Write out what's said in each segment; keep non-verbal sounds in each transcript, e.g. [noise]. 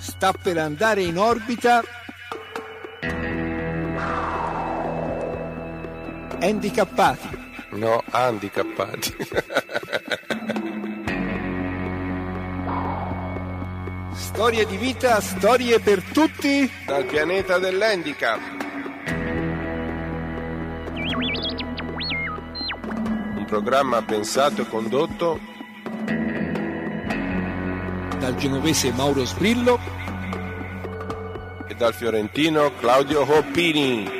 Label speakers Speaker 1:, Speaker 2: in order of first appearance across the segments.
Speaker 1: sta per andare in orbita handicappati.
Speaker 2: No, handicappati. [laughs]
Speaker 1: Storie di vita, storie per tutti.
Speaker 2: Dal pianeta dell'handicap. Un programma pensato e condotto
Speaker 1: Dal genovese Mauro Sbrillo
Speaker 2: e dal fiorentino Claudio Hoppini.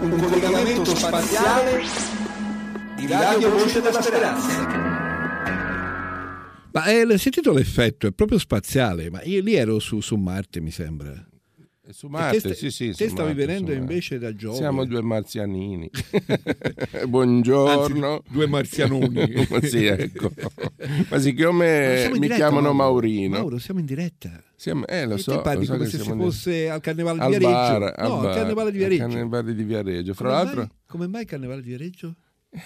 Speaker 1: un collegamento spaziale di Radio Voce della Speranza.
Speaker 3: Ma eh, l'hai sentito l'effetto? È proprio spaziale, ma io lì ero su, su Marte, mi sembra.
Speaker 2: Su
Speaker 3: E
Speaker 2: Marte,
Speaker 3: te,
Speaker 2: sì, sì.
Speaker 3: te
Speaker 2: su
Speaker 3: stavi
Speaker 2: Marte,
Speaker 3: venendo
Speaker 2: su
Speaker 3: invece da Giove.
Speaker 2: Siamo due marzianini. [laughs] [laughs] Buongiorno.
Speaker 3: Anzi, due marzianoni. [laughs]
Speaker 2: sì, ecco. Ma siccome mi
Speaker 3: diretta,
Speaker 2: chiamano
Speaker 3: Mauro.
Speaker 2: Maurino.
Speaker 3: Mauro, siamo in diretta.
Speaker 2: Siamo- eh, lo
Speaker 3: e
Speaker 2: so.
Speaker 3: te parli
Speaker 2: so
Speaker 3: come se si
Speaker 2: siamo in-
Speaker 3: fosse al Carnevale di
Speaker 2: al
Speaker 3: Viareggio.
Speaker 2: bar,
Speaker 3: no, al
Speaker 2: bar,
Speaker 3: Carnevale di Viareggio.
Speaker 2: Carnevale di Viareggio. Fra
Speaker 3: Come
Speaker 2: l'altro,
Speaker 3: mai- come mai Carnevale di Viareggio?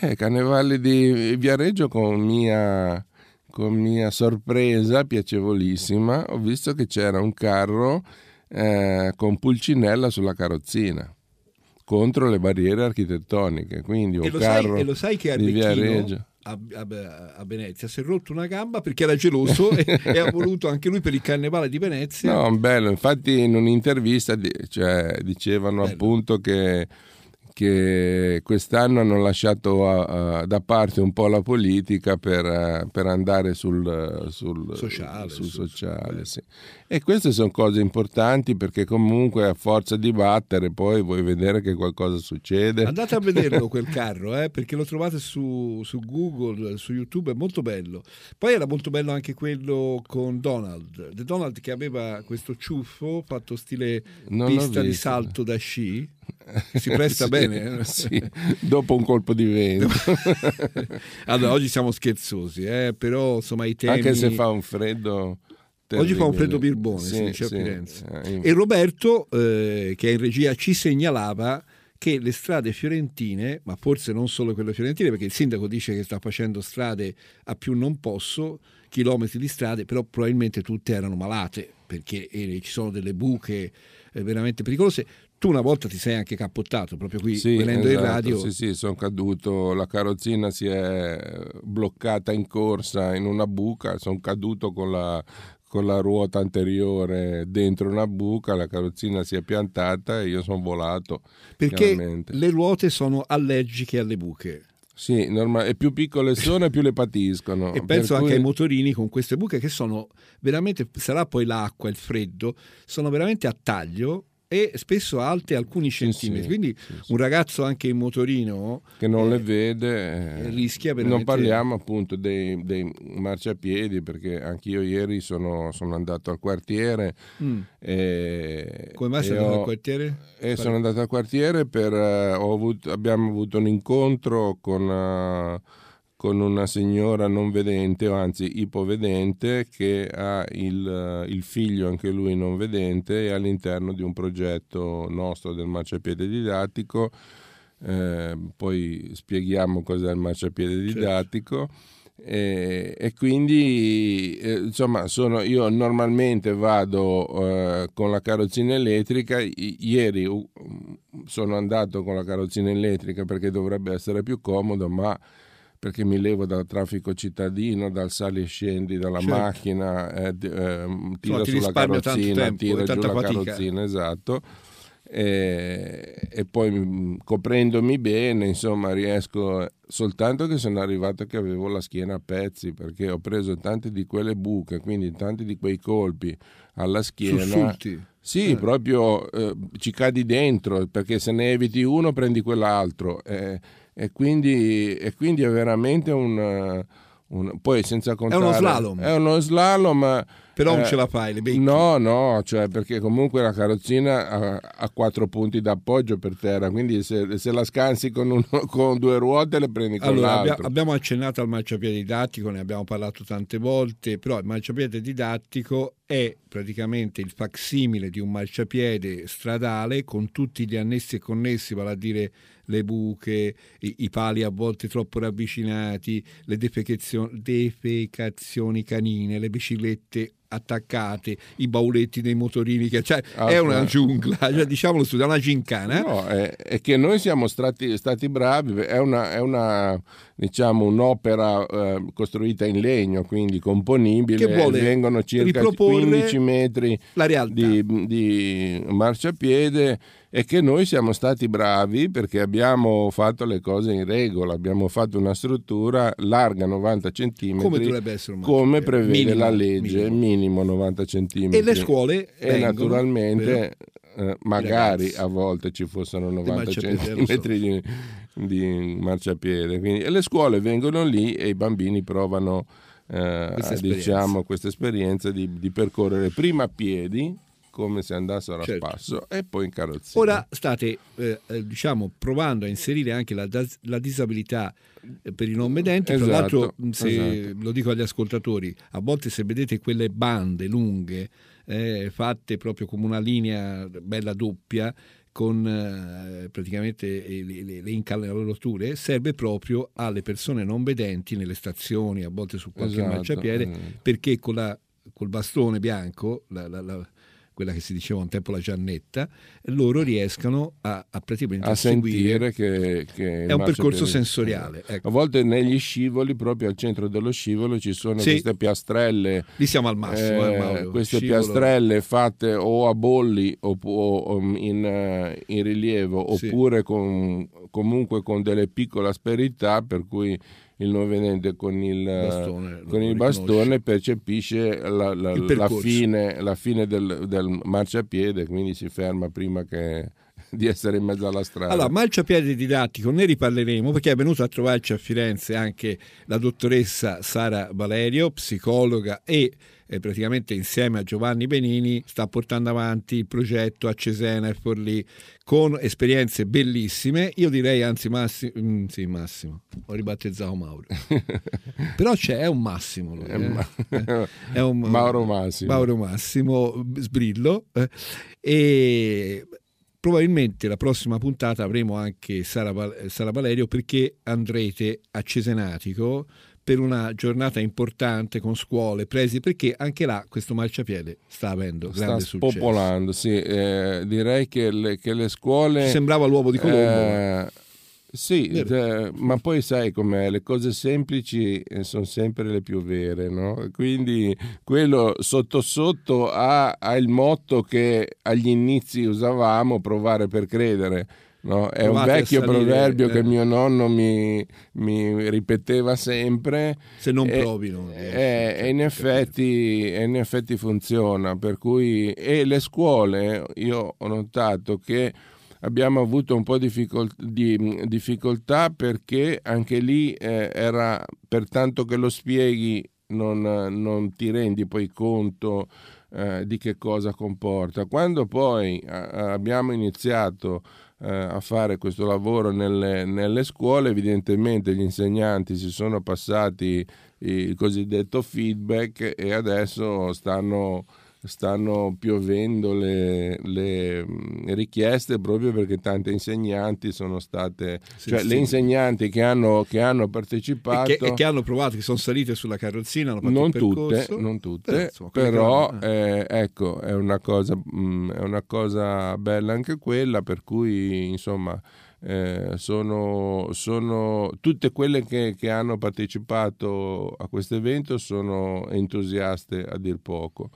Speaker 2: eh, Carnevale di Viareggio con mia, con mia sorpresa piacevolissima, ho visto che c'era un carro eh, con Pulcinella sulla carrozzina contro le barriere architettoniche. Quindi un
Speaker 3: E lo, sai,
Speaker 2: carro
Speaker 3: e lo sai che a
Speaker 2: di
Speaker 3: Becchino,
Speaker 2: Viareggio.
Speaker 3: a, a- a Venezia si è rotto una gamba perché era geloso e, e ha voluto anche lui per il Carnevale di Venezia.
Speaker 2: No, bello, infatti in un'intervista cioè, dicevano
Speaker 3: Bello.
Speaker 2: appunto che, che quest'anno hanno lasciato a- a- da parte un po' la politica per, eh, per andare sul, sul
Speaker 3: Sociale,
Speaker 2: sul sociale, sì. E queste sono cose importanti perché comunque a forza di battere poi vuoi vedere che qualcosa succede.
Speaker 3: Andate a vederlo [laughs] quel carro, eh, perché lo trovate su, su Google, su YouTube, è molto bello. Poi era molto bello anche quello con Donald, The Donald che aveva questo ciuffo fatto stile
Speaker 2: Non
Speaker 3: pista di salto da sci. [laughs] Si presta
Speaker 2: Sì,
Speaker 3: bene. eh? [laughs]
Speaker 2: sì, [laughs] dopo un colpo di vento.
Speaker 3: Allora, oggi siamo scherzosi, eh, però insomma i temi...
Speaker 2: Anche se fa un freddo.
Speaker 3: Oggi fa un
Speaker 2: terribile.
Speaker 3: freddo birbone,
Speaker 2: Sì, sì.
Speaker 3: Firenze.
Speaker 2: Eh,
Speaker 3: E Roberto, eh, che è in regia, ci segnalava che le strade fiorentine, ma forse non solo quelle fiorentine, perché il sindaco dice che sta facendo strade a più non posso, chilometri di strade, però probabilmente tutte erano malate, perché eh, ci sono delle buche veramente pericolose. Tu una volta ti sei anche cappottato, proprio qui
Speaker 2: Sì,
Speaker 3: venendo in
Speaker 2: esatto,
Speaker 3: radio.
Speaker 2: Sì, sì, sono caduto, la carrozzina si è bloccata in corsa in una buca, sono caduto con la, con la ruota anteriore dentro una buca, la carrozzina si è piantata e io sono volato.
Speaker 3: perché le ruote sono allergiche alle buche.
Speaker 2: Sì, norma- e più piccole sono più le patiscono. [laughs]
Speaker 3: E penso
Speaker 2: per
Speaker 3: anche
Speaker 2: cui-
Speaker 3: ai motorini con queste buche che sono veramente, sarà poi l'acqua, il freddo, sono veramente a taglio e spesso alte alcuni centimetri.
Speaker 2: sì,
Speaker 3: Quindi
Speaker 2: sì,
Speaker 3: un ragazzo anche in motorino
Speaker 2: che non le vede eh,
Speaker 3: rischia veramente-
Speaker 2: non parliamo appunto dei, dei marciapiedi perché anch'io ieri sono, sono andato al quartiere
Speaker 3: Mm.
Speaker 2: e,
Speaker 3: come mai sei andato al quartiere?
Speaker 2: e sono andato al quartiere per eh, ho avuto- abbiamo avuto un incontro con, eh, con una signora non vedente o anzi ipovedente che ha il, eh, il figlio anche lui non vedente e all'interno di un progetto nostro del marciapiede didattico. Eh, poi spieghiamo cos'è il marciapiede
Speaker 3: Certo.
Speaker 2: didattico. E, e quindi eh, insomma sono, io normalmente vado eh, con la carrozzina elettrica. I- ieri uh, sono andato con la carrozzina elettrica perché dovrebbe essere più comodo ma perché mi levo dal traffico cittadino, dal sali e scendi dalla
Speaker 3: Certo.
Speaker 2: macchina, eh, ehm, tiro
Speaker 3: ti
Speaker 2: sulla carrozzina,
Speaker 3: tempo
Speaker 2: tiro giù
Speaker 3: tanta
Speaker 2: la
Speaker 3: fatica.
Speaker 2: carrozzina, esatto. E, e poi mh, coprendomi bene, insomma, riesco soltanto che sono arrivato che avevo la schiena a pezzi perché ho preso tante di quelle buche, quindi tanti di quei colpi alla schiena.
Speaker 3: Sussulti.
Speaker 2: Sì,
Speaker 3: Eh.
Speaker 2: proprio eh, ci cadi dentro perché se ne eviti uno prendi quell'altro eh, e, quindi, e quindi è veramente un, eh, un- poi senza contare
Speaker 3: uno slalom.
Speaker 2: è uno slalom
Speaker 3: Però non ce la fai, le becchi.
Speaker 2: No, no, cioè perché comunque la carrozzina ha, ha quattro punti d'appoggio per terra, quindi se, se la scansi con, un, [laughs] con, due ruote le prendi con
Speaker 3: allora,
Speaker 2: l'altro.
Speaker 3: Abbia, abbiamo accennato al marciapiede didattico, ne abbiamo parlato tante volte, però il marciapiede didattico è praticamente il facsimile di un marciapiede stradale con tutti gli annessi e connessi, vale a dire le buche, i, i pali a volte troppo ravvicinati, le defecazioni, canine, le biciclette attaccate, i bauletti dei motorini, che, cioè, ah, è una giungla, [laughs] cioè, diciamolo su, è una gincana.
Speaker 2: No, è, è, che noi siamo stati, stati bravi, è una, è una diciamo, un'opera eh, costruita in legno, quindi componibile, che vuole vengono circa 15 metri di, di marciapiede e che noi siamo stati bravi perché abbiamo fatto le cose in regola, abbiamo fatto una struttura larga 90 cm come, come prevede minimo, la legge, minimo. minimo 90 cm.
Speaker 3: E le scuole
Speaker 2: e naturalmente eh, magari a volte ci fossero 90 cm di, di marciapiede. Quindi, e le scuole vengono lì e i bambini provano eh, questa diciamo, questa esperienza di, di percorrere prima a piedi come se andassero a certo. spasso e poi in carrozzina.
Speaker 3: Ora state eh, eh, diciamo provando a inserire anche la, la disabilità eh, per i non vedenti, esatto, tra l'altro se, esatto. lo dico agli ascoltatori, a volte se vedete quelle bande lunghe eh, fatte proprio come una linea bella doppia con eh, praticamente le, le, le incalolature serve proprio alle persone non vedenti nelle stazioni, a volte su qualche esatto, marciapiede, eh. perché con la, col bastone bianco, la, la quella che si diceva un tempo la Giannetta, loro riescano a, a praticamente
Speaker 2: a sentire che, che
Speaker 3: è un percorso sensoriale. Ecco.
Speaker 2: A volte negli scivoli, proprio al centro dello scivolo, ci sono sì. queste piastrelle.
Speaker 3: Lì siamo al massimo, eh,
Speaker 2: eh, Mauro, queste scivolo. piastrelle fatte o a bolli o, o in, eh, in, rilievo, sì. oppure con, comunque con delle piccole asperità, per cui il non vedente con il bastone, con il bastone percepisce la, la, la fine, la fine del, del, marciapiede, quindi si ferma prima che, di essere in mezzo alla strada.
Speaker 3: Allora, marciapiede didattico, ne riparleremo perché è venuta a trovarci a Firenze anche la dottoressa Sara Valerio, psicologa e eh, praticamente insieme a Giovanni Benini sta portando avanti il progetto a Cesena e Forlì con esperienze bellissime. Io direi anzi Massimo, mm, sì, Massimo, ho ribattezzato Mauro. [laughs] Però c'è, è un Massimo. Lui,
Speaker 2: eh? [laughs] è un, Mauro Massimo.
Speaker 3: Mauro Massimo Sbrillo. Eh? E probabilmente la prossima puntata avremo anche Sara, Sara Valerio perché andrete a Cesenatico per una giornata importante con scuole, presi, perché anche là questo marciapiede sta avendo grande sta
Speaker 2: successo. spopolando, sì. Eh, direi che le, che le scuole...
Speaker 3: Ci sembrava l'uovo di Colombo. Eh,
Speaker 2: sì, eh, ma poi sai com'è, le cose semplici eh, sono sempre le più vere, no? Quindi quello sotto sotto ha, ha il motto che agli inizi usavamo, provare per credere No? È un vecchio salire, proverbio eh. che mio nonno mi, mi, ripeteva sempre.
Speaker 3: Se non provi, no.
Speaker 2: E, e in, effetti, in, effetti, funziona. Per cui, e le scuole, io ho notato che abbiamo avuto un po' di difficoltà perché anche lì eh, era per tanto che lo spieghi non, non ti rendi poi conto eh, di che cosa comporta. Quando poi eh, abbiamo iniziato eh, a fare questo lavoro nelle, nelle, scuole, evidentemente gli insegnanti si sono passati il cosiddetto feedback e adesso stanno stanno piovendo le, le, richieste proprio perché tante insegnanti sono state, sì, cioè sì. le insegnanti che hanno, che hanno partecipato
Speaker 3: e che, e che, hanno provato, che sono salite sulla carrozzina,
Speaker 2: non tutte, non tutte, eh, insomma, però eh, ecco è una, cosa, mh, mm, è una cosa bella anche quella per cui insomma eh, sono, sono, tutte quelle che, che hanno partecipato a questo evento sono entusiaste a dir poco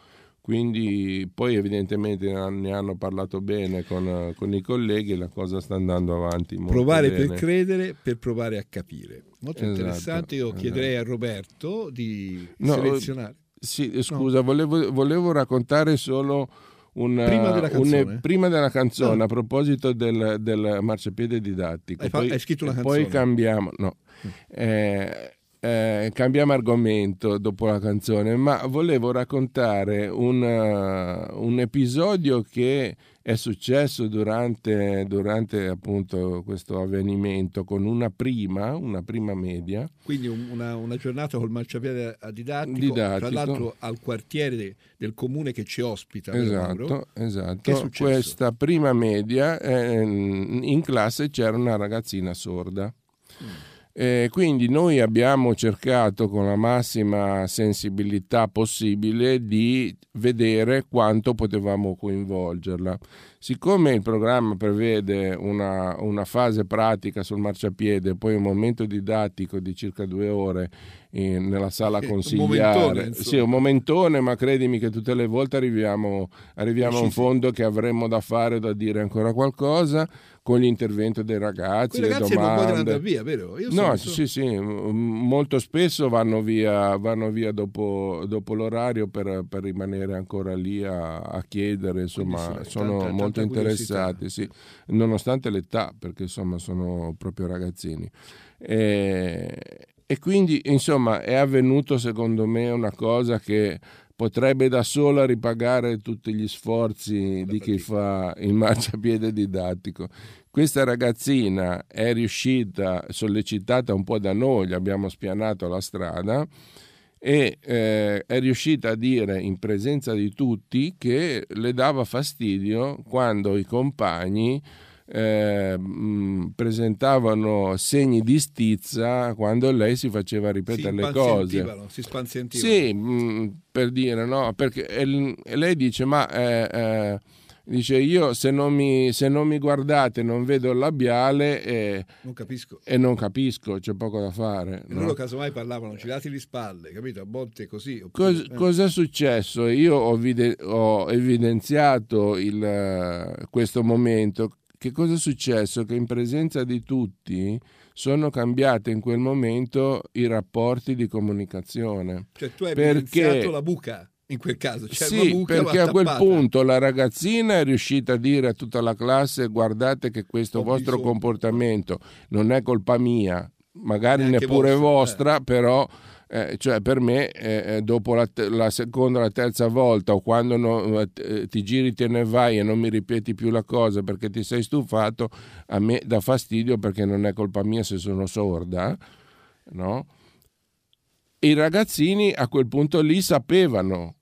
Speaker 2: quindi poi evidentemente ne hanno parlato bene con, con i colleghi e la cosa sta andando avanti.
Speaker 3: provare
Speaker 2: bene.
Speaker 3: per credere, per provare a capire. Molto esatto, interessante, io esatto. chiederei a Roberto di no, selezionare.
Speaker 2: Sì, scusa, no. volevo, volevo, raccontare solo un,
Speaker 3: prima della canzone, un,
Speaker 2: prima della canzone no. a proposito del, del marciapiede didattico.
Speaker 3: Hai,
Speaker 2: poi,
Speaker 3: hai scritto una canzone?
Speaker 2: Poi cambiamo, no. Mm. Eh, eh, cambiamo argomento dopo la canzone, ma volevo raccontare un, uh, un episodio che è successo durante, durante, appunto questo avvenimento con una prima, una prima media.
Speaker 3: Quindi una, una giornata col marciapiede a didattico, didattico, tra l'altro al quartiere del comune che ci ospita.
Speaker 2: Esatto, esatto. Questa prima media, eh, in classe c'era una ragazzina sorda. Mm eh, quindi noi abbiamo cercato con la massima sensibilità possibile di vedere quanto potevamo coinvolgerla. Siccome il programma prevede una, una fase pratica sul marciapiede poi un momento didattico di circa due ore in, nella sala [laughs] consigliare, un sì, un momentone, ma credimi che tutte le volte arriviamo, arriviamo a un fondo che avremmo da fare, da dire ancora qualcosa con l'intervento dei ragazzi,
Speaker 3: Quei
Speaker 2: ragazzi
Speaker 3: domande. non vogliono via, vero?
Speaker 2: Io no, so, sì, sì, molto spesso vanno via, vanno via dopo, dopo, l'orario per, per, rimanere ancora lì a, a chiedere, insomma, sì, sono tanta, molto tanta interessati, sì, nonostante l'età, perché insomma sono proprio ragazzini. E, e quindi, insomma, è avvenuto secondo me una cosa che potrebbe da sola ripagare tutti gli sforzi di chi fa il marciapiede didattico. Questa ragazzina è riuscita, sollecitata un po' da noi, gli abbiamo spianato la strada, e eh, è riuscita a dire in presenza di tutti che le dava fastidio quando i compagni eh, presentavano segni di stizza quando lei si faceva ripetere si le cose.
Speaker 3: Si spanzientivano.
Speaker 2: Sì, mh, per dire, no? Perché e lei dice, ma... Eh, eh, dice io se non, mi, se non mi guardate non vedo il labiale e
Speaker 3: non capisco,
Speaker 2: e non capisco c'è poco da fare
Speaker 3: e no? loro casomai parlavano girati le spalle capito a volte così
Speaker 2: oppure, Cos, eh. cosa è successo io ho, vide, ho evidenziato il, questo momento che cosa è successo? Che in presenza di tutti sono cambiate in quel momento i rapporti di comunicazione.
Speaker 3: Cioè tu hai perché... la buca in quel caso. C'è
Speaker 2: sì, perché a quel punto la ragazzina è riuscita a dire a tutta la classe guardate che questo Ho vostro bisogno. comportamento non è colpa mia, magari Neanche neppure vostra, vostra eh. però eh, cioè per me eh, eh dopo la, la, seconda o la terza volta o quando no, eh, ti giri te ne vai e non mi ripeti più la cosa perché ti sei stufato a me dà fastidio perché non è colpa mia se sono sorda no? I ragazzini a quel punto lì sapevano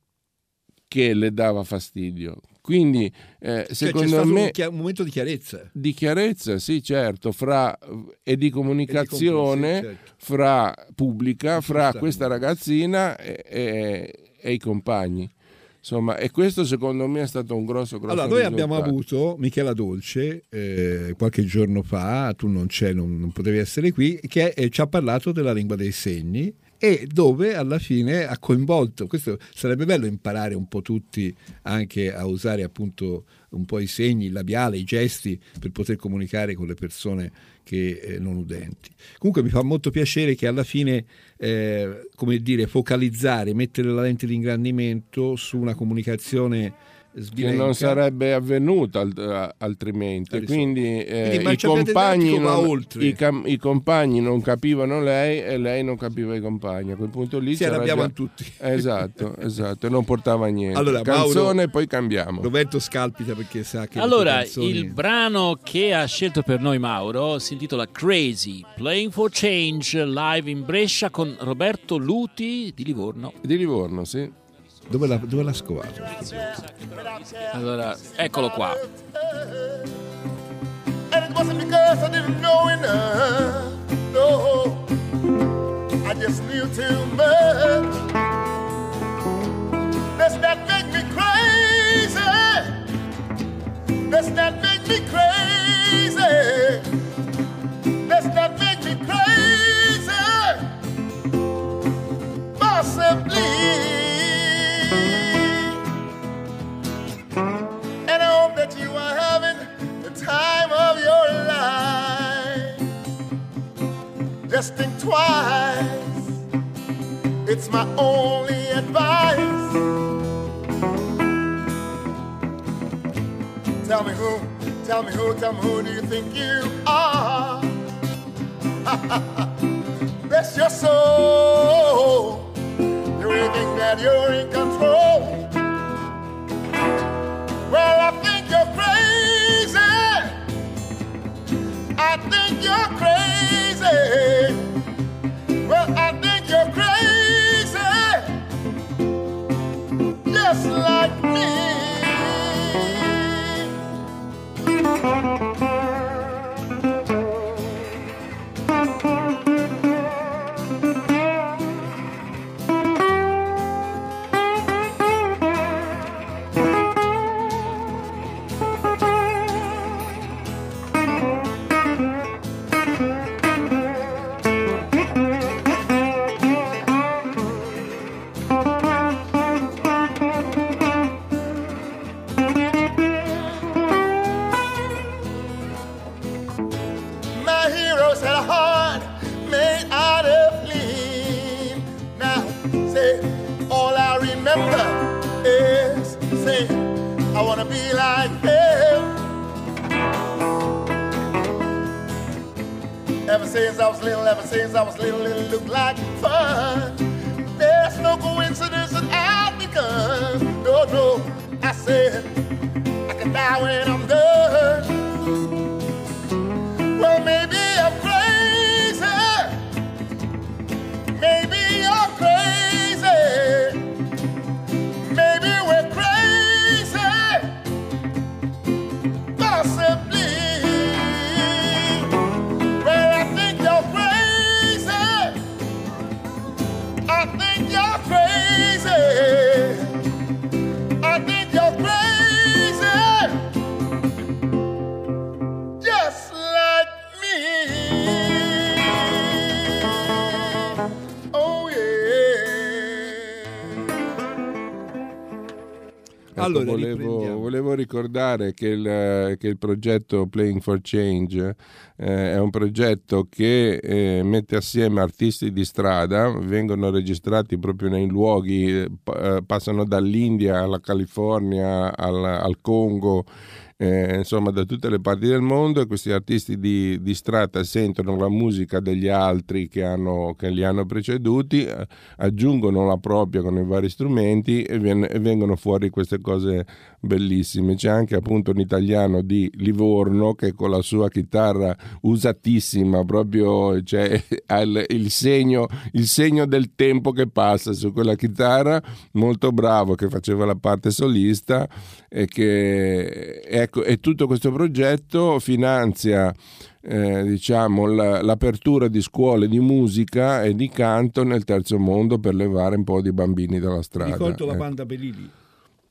Speaker 2: che le dava fastidio quindi, eh, cioè, secondo me.
Speaker 3: Un, chi- un, momento di chiarezza.
Speaker 2: Di chiarezza, sì, certo, fra, e di comunicazione e di certo. fra pubblica, fra questa ragazzina e, e, e, i compagni. Insomma, e questo secondo me è stato un grosso, grosso
Speaker 3: Allora, noi risultato. abbiamo avuto Michela Dolce eh, qualche giorno fa, tu non c'è, non, non potevi essere qui, che eh, ci ha parlato della lingua dei segni e dove alla fine ha coinvolto, questo sarebbe bello imparare un po' tutti anche a usare appunto un po' i segni, il labiale, i gesti per poter comunicare con le persone che eh, non udenti. Comunque mi fa molto piacere che alla fine, eh, come dire, focalizzare, mettere la lente di ingrandimento su una comunicazione
Speaker 2: che non sarebbe avvenuta altrimenti. Quindi, eh, i, compagni non, i, cam, i, compagni non, capivano lei e lei non capiva i compagni. A quel punto lì
Speaker 3: si arrabbiavano tutti. [laughs]
Speaker 2: Esatto, esatto, non portava niente. Allora, Canzone, Mauro, poi cambiamo.
Speaker 3: Roberto scalpita perché sa che.
Speaker 4: Allora, canzoni... il brano che ha scelto per noi Mauro si intitola Crazy Playing for Change live in Brescia con Roberto Luti di Livorno.
Speaker 2: Di Livorno, sì.
Speaker 3: Dove l'ha, dove l'ha scovato?
Speaker 4: Allora, eccolo qua.
Speaker 5: And it wasn't because I didn't know enough. No, I just knew too much. Does that make me crazy? Does that make me crazy? Does that make me crazy? Possibly. Time of your life. Just think twice, it's my only advice. Tell me who, tell me who, tell me who do you think you are? [laughs] bless your soul. You really think that you're in control? I think you're crazy.
Speaker 2: Ricordare che il, che il progetto Playing for Change eh, è un progetto che eh, mette assieme artisti di strada, vengono registrati proprio nei luoghi, eh, eh, passano dall'India alla California al, al Congo, eh, insomma da tutte le parti del mondo e questi artisti di, di strada sentono la musica degli altri che, hanno, che li hanno preceduti, eh, aggiungono la propria con i vari strumenti e, vien- e vengono fuori queste cose bellissime. C'è anche appunto un italiano di Livorno che con la sua chitarra usatissima proprio [laughs] ha il, il segno, il segno del tempo che passa su quella chitarra, molto bravo che faceva la parte solista e che ecco e tutto questo progetto finanzia eh, diciamo la- l'apertura di scuole di musica e di canto nel terzo mondo per levare un po' di bambini dalla strada.
Speaker 3: Ricordo la
Speaker 2: ecco.
Speaker 3: banda Belili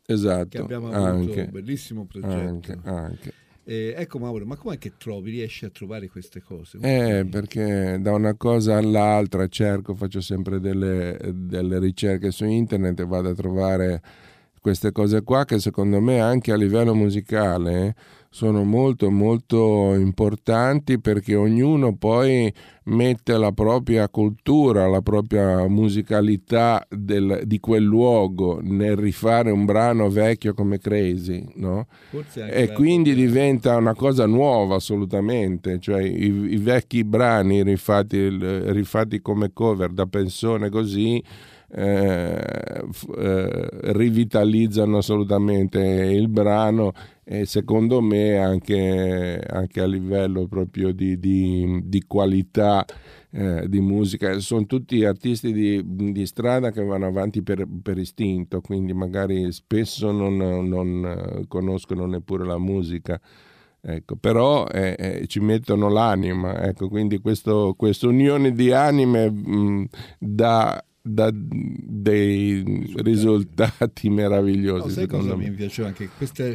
Speaker 2: Esatto,
Speaker 3: che abbiamo avuto,
Speaker 2: anche,
Speaker 3: un bellissimo progetto.
Speaker 2: anche, anche.
Speaker 3: Eh, ecco Mauro, ma com'è che trovi, riesci a trovare queste cose?
Speaker 2: Eh, perché da una cosa all'altra cerco, faccio sempre delle, delle ricerche su internet e vado a trovare queste cose qua che secondo me anche a livello musicale sono molto molto importanti perché ognuno poi mette la propria cultura, la propria musicalità del- di quel luogo nel rifare un brano vecchio come Crazy, no? E quindi diventa una cosa nuova assolutamente, cioè i, i vecchi brani rifatti, rifatti come cover da pensone così eh, eh, rivitalizzano assolutamente il brano e secondo me anche, anche a livello proprio di, di- di qualità eh, di musica. Sono tutti artisti di, di strada che vanno avanti per, per istinto quindi magari spesso non, non, eh, conoscono neppure la musica ecco, però eh, eh, ci mettono l'anima ecco, quindi questa unione di anime mh, dà dà dei risultati meravigliosi
Speaker 3: No,
Speaker 2: secondo
Speaker 3: cosa
Speaker 2: me
Speaker 3: mi piaceva anche questa,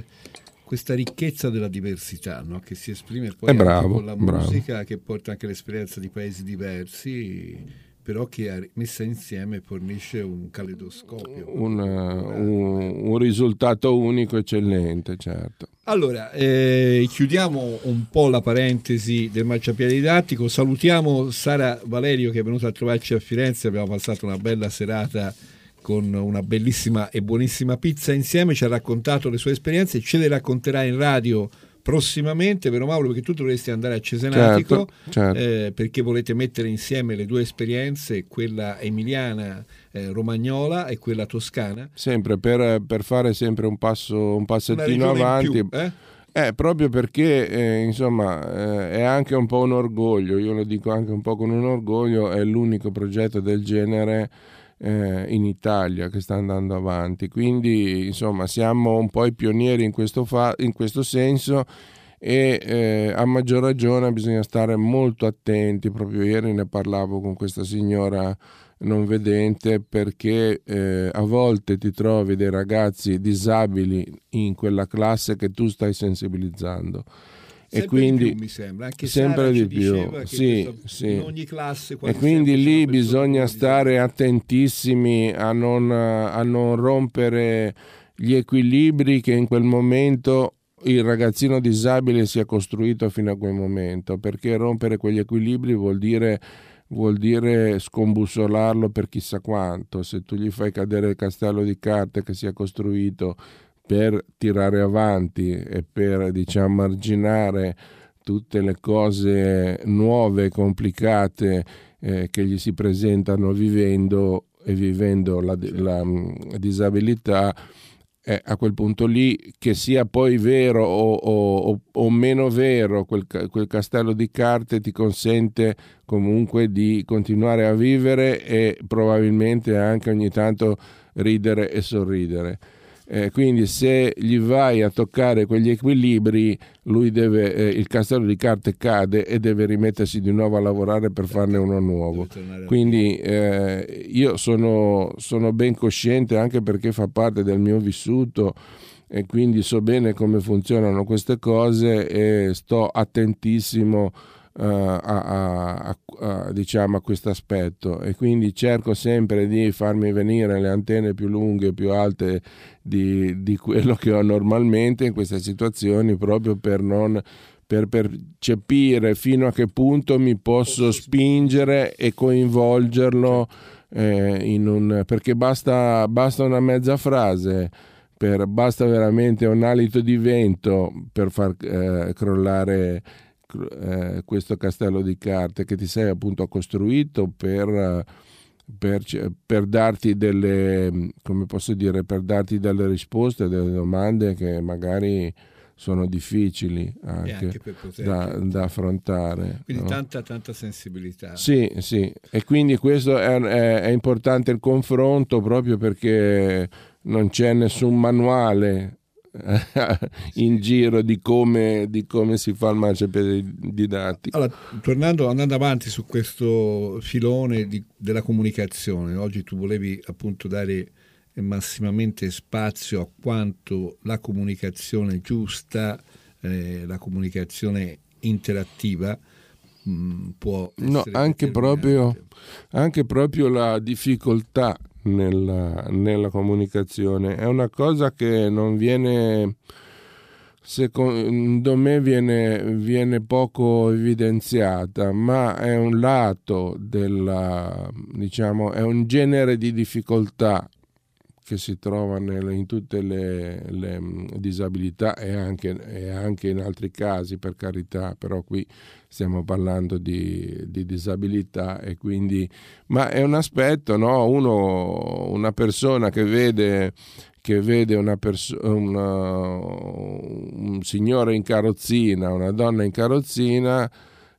Speaker 3: questa ricchezza della diversità no? che si esprime poi anche
Speaker 2: bravo,
Speaker 3: con la
Speaker 2: bravo.
Speaker 3: musica che porta anche l'esperienza di paesi diversi però che messa insieme fornisce un caleidoscopio.
Speaker 2: Un, un- un risultato unico eccellente certo.
Speaker 3: Allora, eh, chiudiamo un po' la parentesi del marciapiede didattico, salutiamo Sara Valerio che è venuta a trovarci a Firenze, abbiamo passato una bella serata con una bellissima e buonissima pizza insieme, ci ha raccontato le sue esperienze, ce le racconterà in radio prossimamente, vero Mauro? Perché tu dovresti andare a Cesenatico
Speaker 2: Certo, certo.
Speaker 3: eh, perché volete mettere insieme le due esperienze, quella emiliana eh, romagnola e quella toscana.
Speaker 2: Sempre per, per fare sempre un passo un passettino avanti.
Speaker 3: più, eh?
Speaker 2: Eh, proprio perché eh, insomma eh, è anche un po' un orgoglio, io lo dico anche un po' con un orgoglio, è l'unico progetto del genere eh, in Italia che sta andando avanti. Quindi insomma siamo un po' i pionieri in questo, fa- in questo senso e eh, a maggior ragione bisogna stare molto attenti. Proprio ieri ne parlavo con questa signora non vedente perché eh, a volte ti trovi dei ragazzi disabili in quella classe che tu stai sensibilizzando. E
Speaker 3: Sempre di
Speaker 2: quindi
Speaker 3: più, mi sembra. Anche
Speaker 2: sempre di più, sì,
Speaker 3: questo-
Speaker 2: sì.
Speaker 3: in ogni classe
Speaker 2: E quindi lì bisogna stare attentissimi a non, a non rompere gli equilibri che in quel momento il ragazzino disabile si è costruito fino a quel momento, perché rompere quegli equilibri vuol dire, vuol dire scombussolarlo per chissà quanto. Se tu gli fai cadere il castello di carte che si è costruito per tirare avanti e per diciamo arginare tutte le cose nuove e complicate eh, che gli si presentano vivendo e vivendo la, la, mm, disabilità eh, a quel punto lì che sia poi vero o, o- o meno vero quel, quel castello di carte ti consente comunque di continuare a vivere e probabilmente anche ogni tanto ridere e sorridere Eh, quindi se gli vai a toccare quegli equilibri lui deve eh, il castello di carte cade e deve rimettersi di nuovo a lavorare per farne uno nuovo. Quindi eh, io sono, sono ben cosciente anche perché fa parte del mio vissuto e quindi so bene come funzionano queste cose e sto attentissimo a, a- a- a- diciamo, a questo aspetto. E quindi cerco sempre di farmi venire le antenne più lunghe, più alte di, di quello che ho normalmente in queste situazioni proprio per non per percepire fino a che punto mi posso spingere e coinvolgerlo eh, in un, perché basta, basta una mezza frase per- basta veramente un alito di vento per far eh, crollare cr- eh, questo castello di carte che ti sei appunto costruito per, eh, per, per darti delle come posso dire per darti delle risposte delle domande che magari sono difficili anche,
Speaker 3: anche poter
Speaker 2: da, da affrontare
Speaker 3: quindi
Speaker 2: no?
Speaker 3: tanta tanta sensibilità
Speaker 2: Sì, sì, e quindi questo è, è- è importante il confronto proprio perché non c'è nessun manuale [laughs] in giro di come, di come si fa il marciapiede didattico.
Speaker 3: Allora, tornando, andando avanti su questo filone di- della comunicazione, oggi tu volevi appunto dare massimamente spazio a quanto la comunicazione giusta, eh, la comunicazione interattiva mh, può
Speaker 2: No, anche proprio, anche proprio la difficoltà nella, nella comunicazione. È una cosa che non viene, secondo me, viene, viene poco evidenziata, ma è un lato della, diciamo, è un genere di difficoltà che si trova nelle- in tutte le, le, mh, disabilità e anche, e anche in altri casi, per carità, però qui stiamo parlando di, di disabilità e quindi ma è un aspetto no? Uno una persona che vede che vede una perso- una- un signore in carrozzina una donna in carrozzina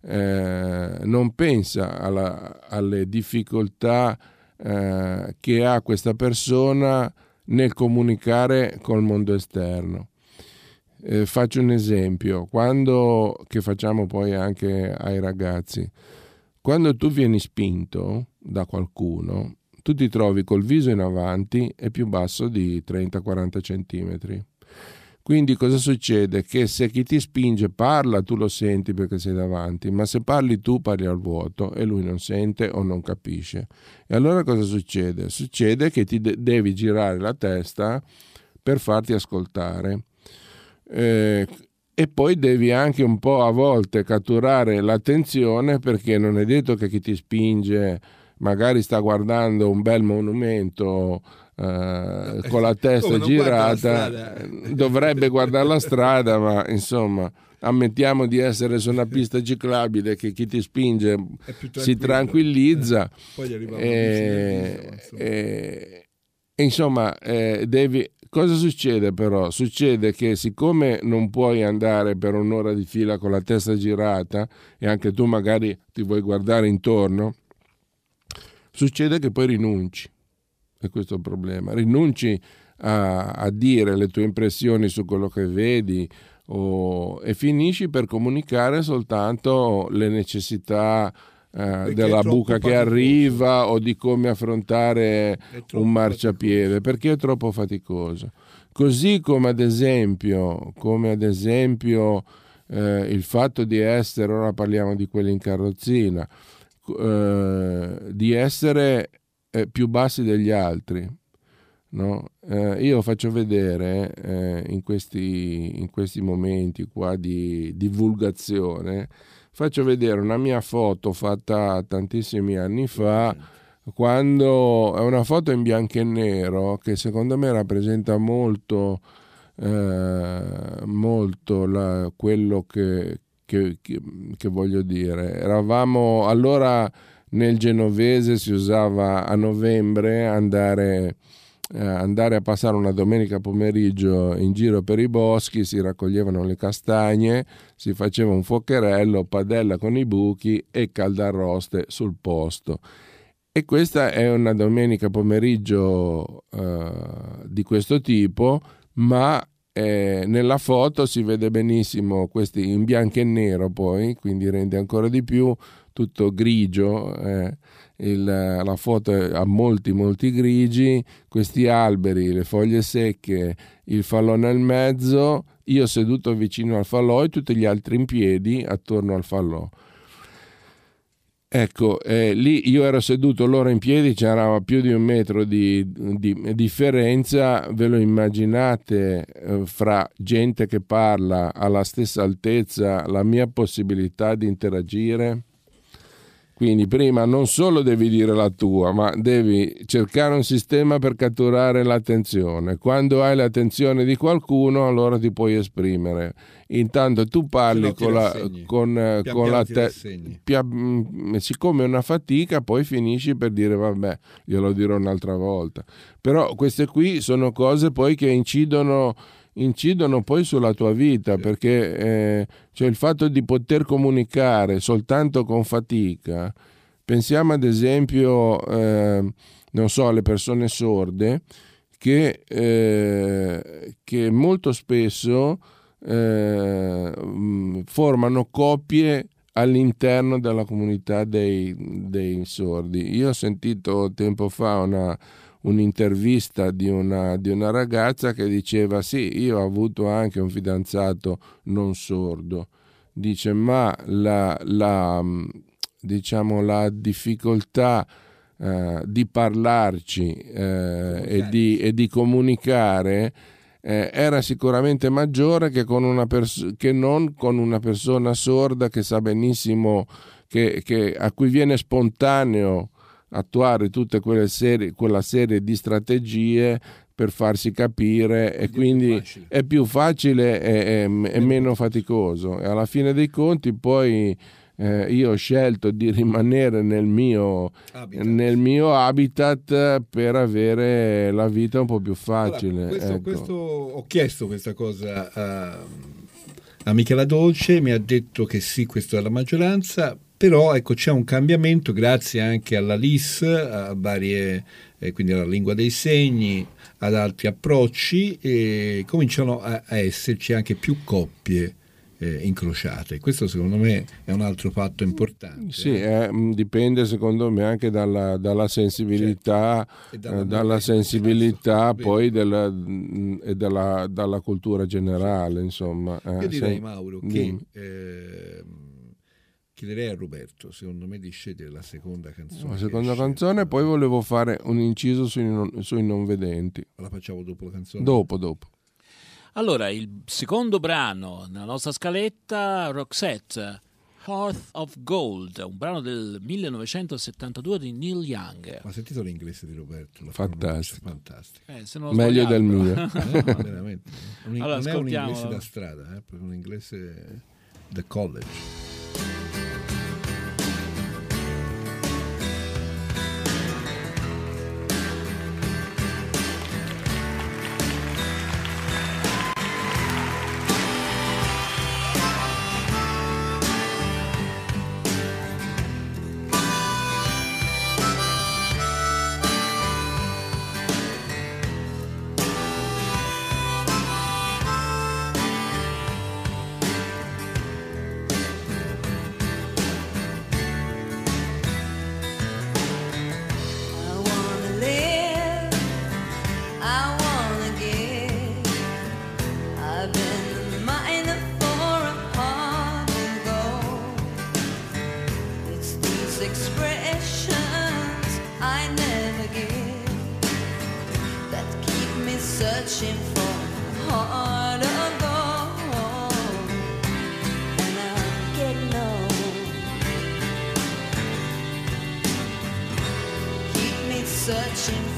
Speaker 2: eh, non pensa alla- alle difficoltà eh, che ha questa persona nel comunicare col mondo esterno eh, faccio un esempio, quando, che facciamo poi anche ai ragazzi, quando tu vieni spinto da qualcuno, tu ti trovi col viso in avanti e più basso di 30-40 centimetri. Quindi cosa succede? Che se chi ti spinge parla, tu lo senti perché sei davanti, ma se parli tu parli al vuoto e lui non sente o non capisce. E allora cosa succede? Succede che ti de- devi girare la testa per farti ascoltare. Eh, e poi devi anche un po' a volte catturare l'attenzione perché non è detto che chi ti spinge magari sta guardando un bel monumento eh, con la testa
Speaker 3: Come,
Speaker 2: girata,
Speaker 3: strada?
Speaker 2: dovrebbe guardare la strada, ma insomma, ammettiamo di essere su una pista ciclabile che chi ti spinge si tranquillizza. Eh,
Speaker 3: insomma.
Speaker 2: eh, e insomma, eh, devi. Cosa succede però? Succede che siccome non puoi andare per un'ora di fila con la testa girata e anche tu magari ti vuoi guardare intorno, succede che poi rinunci. E questo è il problema. Rinunci a, a dire le tue impressioni su quello che vedi o- e finisci per comunicare soltanto le necessità eh,
Speaker 3: è
Speaker 2: della buca che
Speaker 3: faticoso.
Speaker 2: arriva o di come affrontare
Speaker 3: È
Speaker 2: un marciapiede perché è troppo faticoso. Così come ad esempio, come ad esempio eh, il fatto di essere, ora parliamo di quelli in carrozzina, eh, di essere eh, più bassi degli altri. No? Eh, io faccio vedere eh, in, questi, in questi momenti qua di divulgazione, faccio vedere una mia foto fatta tantissimi anni fa, quando è una foto in bianco e nero che secondo me rappresenta molto, eh, molto la- quello che, che- che- che voglio dire. Eravamo allora nel genovese, si usava a novembre andare, eh, andare a passare una domenica pomeriggio in giro per i boschi, si raccoglievano le castagne, si faceva un fuocherello, padella con i buchi e caldarroste sul posto. E questa è una domenica pomeriggio eh, di questo tipo, ma eh, nella foto si vede benissimo questi in bianco e nero poi, quindi rende ancora di più tutto grigio. eh, il- la foto ha molti molti grigi, questi alberi, le foglie secche, il falò nel mezzo, io seduto vicino al falò e tutti gli altri in piedi attorno al falò. Ecco, eh, lì io ero seduto, loro in piedi, c'era più di un metro di, di differenza, ve lo immaginate eh, fra gente che parla alla stessa altezza, la mia possibilità di interagire? Quindi prima non solo devi dire la tua, ma devi cercare un sistema per catturare l'attenzione. Quando hai l'attenzione di qualcuno, allora ti puoi esprimere. Intanto tu parli con la, con, eh,
Speaker 3: Pian
Speaker 2: con la te- mm, siccome è una fatica, poi finisci per dire vabbè, glielo dirò un'altra volta. Però queste qui sono cose poi che incidono, incidono poi sulla tua vita, perché eh, cioè il fatto di poter comunicare soltanto con fatica. Pensiamo ad esempio, eh, non so, alle persone sorde che, eh, che molto spesso eh, mh, formano coppie all'interno della comunità dei, dei sordi. Io ho sentito tempo fa una, un'intervista di una, di una ragazza che diceva sì, io ho avuto anche un fidanzato non sordo. Dice, ma la, la, mh, diciamo, la difficoltà eh, di parlarci eh, e, di, e di comunicare eh, era sicuramente maggiore che, con una pers- che non con una persona sorda che sa benissimo che, che a cui viene spontaneo attuare tutte quelle serie, quella serie di strategie per farsi capire e quindi è più facile e, e- e meno faticoso e alla fine dei conti poi eh, io ho scelto di [laughs] rimanere nel mio,
Speaker 3: Habitat.
Speaker 2: nel mio habitat per avere la vita un po' più facile.
Speaker 3: Allora, questo-
Speaker 2: ecco.
Speaker 3: questo- ho chiesto questa cosa a, a Michela Dolce, mi ha detto che sì, questa è la maggioranza, però ecco, c'è un cambiamento grazie anche alla LIS, a varie, eh, quindi alla lingua dei segni, ad altri approcci e cominciano a, a esserci anche più coppie eh, incrociate. Questo secondo me è un altro fatto importante.
Speaker 2: Sì, eh, mh, dipende secondo me anche dalla, dalla sensibilità,
Speaker 3: E dalla
Speaker 2: eh, dalla sensibilità poi della, mh, e dalla, dalla cultura generale, insomma. eh,
Speaker 3: Io direi,
Speaker 2: sì.
Speaker 3: Mauro, che
Speaker 2: Dimmi.
Speaker 3: ehm, chiederei a Roberto, secondo me, di scegliere la seconda canzone.
Speaker 2: La seconda canzone, poi volevo fare un inciso sui non, sui non vedenti.
Speaker 3: La facciamo dopo la canzone?
Speaker 2: Dopo, dopo.
Speaker 4: Allora, il secondo brano nella nostra scaletta, Roxette, Hearth of Gold, un brano del 1972 di Neil Young.
Speaker 3: Ma sentito l'inglese di Roberto?
Speaker 2: Fantastico.
Speaker 3: fantastico.
Speaker 4: Eh, se non ho
Speaker 2: Meglio del mio. [laughs]
Speaker 3: Eh, no, veramente. Un-
Speaker 4: Allora,
Speaker 3: non è un inglese da strada, è proprio un inglese da college.
Speaker 6: Expressions I never give that keep me searching for of gold. And I'm getting old. Keep me searching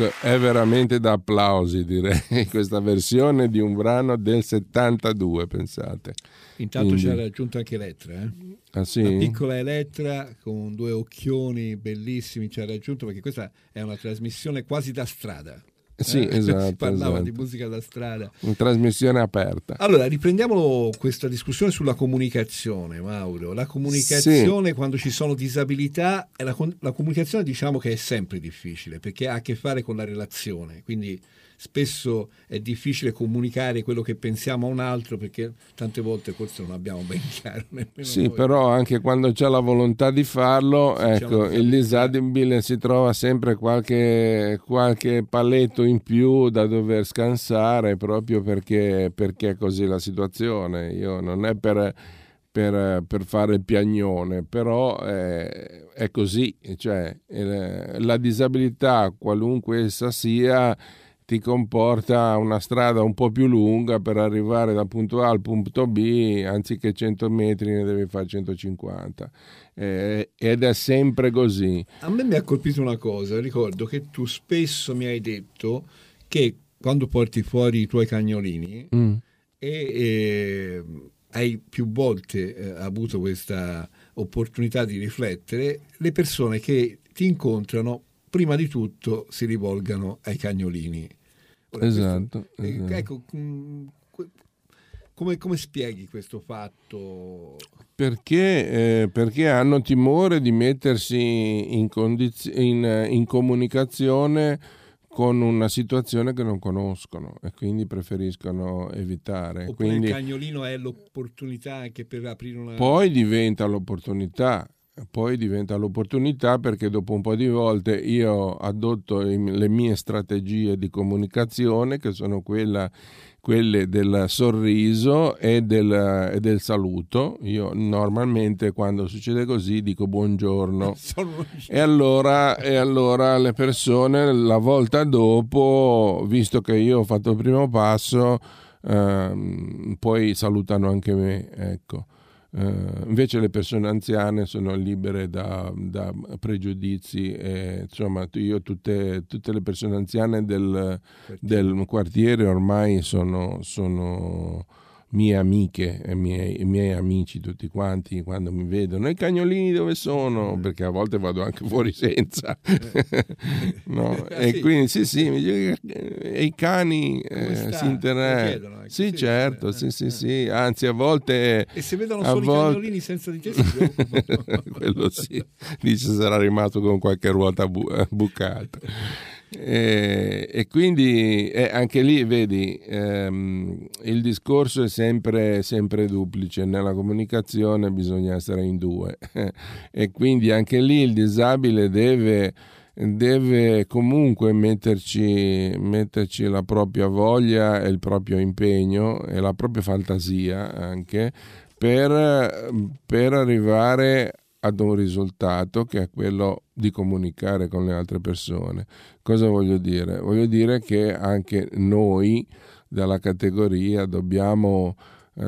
Speaker 2: Ecco, è veramente da applausi direi [laughs] questa versione di un brano del 72, pensate.
Speaker 3: Intanto
Speaker 2: Quindi-
Speaker 3: ci ha raggiunto anche Elettra, eh?
Speaker 2: Ah sì?
Speaker 3: Una piccola Elettra con due occhioni bellissimi ci ha raggiunto perché questa è una trasmissione quasi da strada.
Speaker 2: Sì,
Speaker 3: eh? [laughs]
Speaker 2: esatto,
Speaker 3: Si parlava
Speaker 2: esatto.
Speaker 3: di musica da strada.
Speaker 2: Una trasmissione aperta.
Speaker 3: Allora, riprendiamo questa discussione sulla comunicazione, Mauro. La comunicazione quando ci sono disabilità, la, la comunicazione diciamo che è sempre difficile perché ha a che fare con la relazione, quindi spesso è difficile comunicare quello che pensiamo a un altro perché tante volte forse non abbiamo ben [laughs] chiaro nemmeno
Speaker 2: Sì,
Speaker 3: noi.
Speaker 2: però anche quando c'è la volontà di farlo, ecco,
Speaker 3: diciamo
Speaker 2: il disabile si trova sempre qualche, qualche paletto in più da dover scansare proprio perché, perché è così la situazione. Io non è per, per, per fare il piagnone, però eh, è così, cioè, eh, la disabilità, qualunque essa sia, ti comporta una strada un po' più lunga per arrivare dal punto A al punto B, anziché 100 metri ne devi fare 150. Eh, ed è sempre così.
Speaker 3: A me mi ha colpito una cosa, ricordo che tu spesso mi hai detto che quando porti fuori i tuoi cagnolini
Speaker 2: Mm.
Speaker 3: e eh, hai più volte eh, avuto questa opportunità di riflettere, le persone che ti incontrano prima di tutto si rivolgano ai cagnolini. Ora,
Speaker 2: Esatto,
Speaker 3: questo- eh,
Speaker 2: esatto.
Speaker 3: ecco, mm, come, come spieghi questo fatto?
Speaker 2: Perché, eh, perché hanno timore di mettersi in, condiz- in, in comunicazione con una situazione che non conoscono e quindi preferiscono evitare.
Speaker 3: Oppure
Speaker 2: Quindi
Speaker 3: il cagnolino è l'opportunità anche per aprire una...
Speaker 2: poi diventa l'opportunità. Poi diventa l'opportunità perché dopo un po' di volte io adotto le mie strategie di comunicazione che sono quella- quelle del sorriso e del, e del saluto. Io normalmente quando succede così dico buongiorno. [laughs] E allora, e allora le persone la volta dopo, visto che io ho fatto il primo passo, ehm, poi salutano anche me. Ecco. Eh, invece le persone anziane sono libere da, da pregiudizi. E, insomma, io tutte, tutte le persone anziane del, del quartiere ormai sono, sono mie amiche e miei, miei amici tutti quanti quando mi vedono i cagnolini dove sono? Perché a volte vado anche fuori senza. [laughs] No?
Speaker 3: Ah, [laughs]
Speaker 2: e quindi sì sì mi dice, "Eh, e i cani eh, si
Speaker 3: ecco,
Speaker 2: sì
Speaker 3: sì,
Speaker 2: certo
Speaker 3: eh,
Speaker 2: sì sì
Speaker 3: eh.
Speaker 2: sì anzi a volte
Speaker 3: E se vedono solo
Speaker 2: volte-
Speaker 3: i cagnolini senza di te si [laughs]
Speaker 2: quello sì dice sarà rimasto con qualche ruota bu- eh, bucata e, e quindi eh, anche lì vedi ehm, il discorso è sempre, sempre duplice. Nella comunicazione bisogna essere in due. [laughs] E quindi anche lì il disabile deve deve comunque metterci, metterci la propria voglia e il proprio impegno e la propria fantasia anche per, per arrivare ad un risultato che è quello di comunicare con le altre persone. Cosa voglio dire? Voglio dire che anche noi dalla categoria dobbiamo,